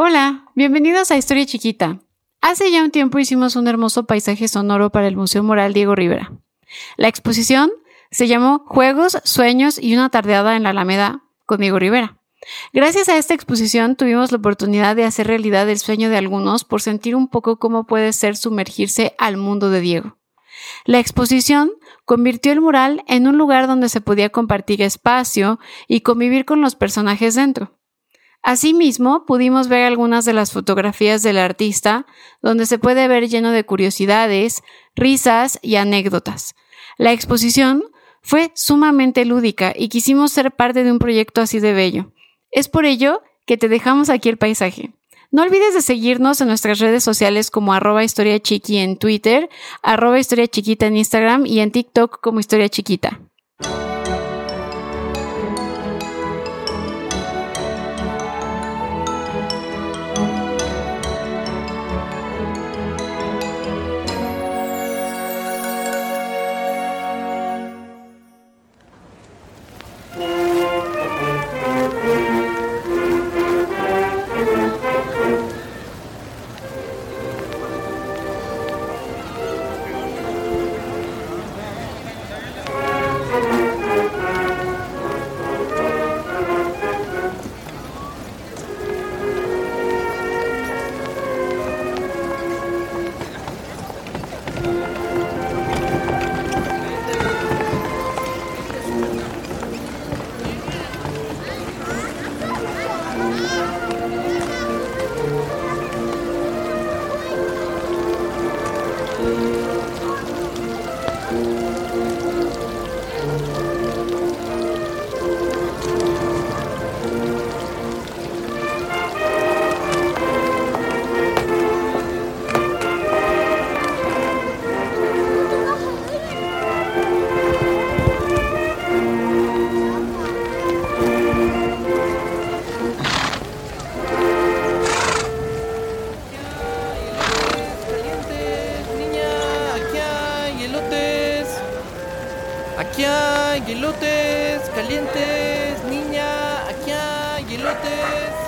Hola, bienvenidos a Historia Chiquita. Hace ya un tiempo hicimos un hermoso paisaje sonoro para el Museo Moral Diego Rivera. La exposición se llamó Juegos, Sueños y una tardeada en la Alameda con Diego Rivera. Gracias a esta exposición tuvimos la oportunidad de hacer realidad el sueño de algunos por sentir un poco cómo puede ser sumergirse al mundo de Diego. La exposición convirtió el mural en un lugar donde se podía compartir espacio y convivir con los personajes dentro. Asimismo, pudimos ver algunas de las fotografías del artista, donde se puede ver lleno de curiosidades, risas y anécdotas. La exposición fue sumamente lúdica y quisimos ser parte de un proyecto así de bello. Es por ello que te dejamos aquí el paisaje. No olvides de seguirnos en nuestras redes sociales como arroba historia chiqui en Twitter, arroba historia chiquita en Instagram y en TikTok como historia chiquita. Aquí hay elotes calientes, niña. Aquí hay elotes.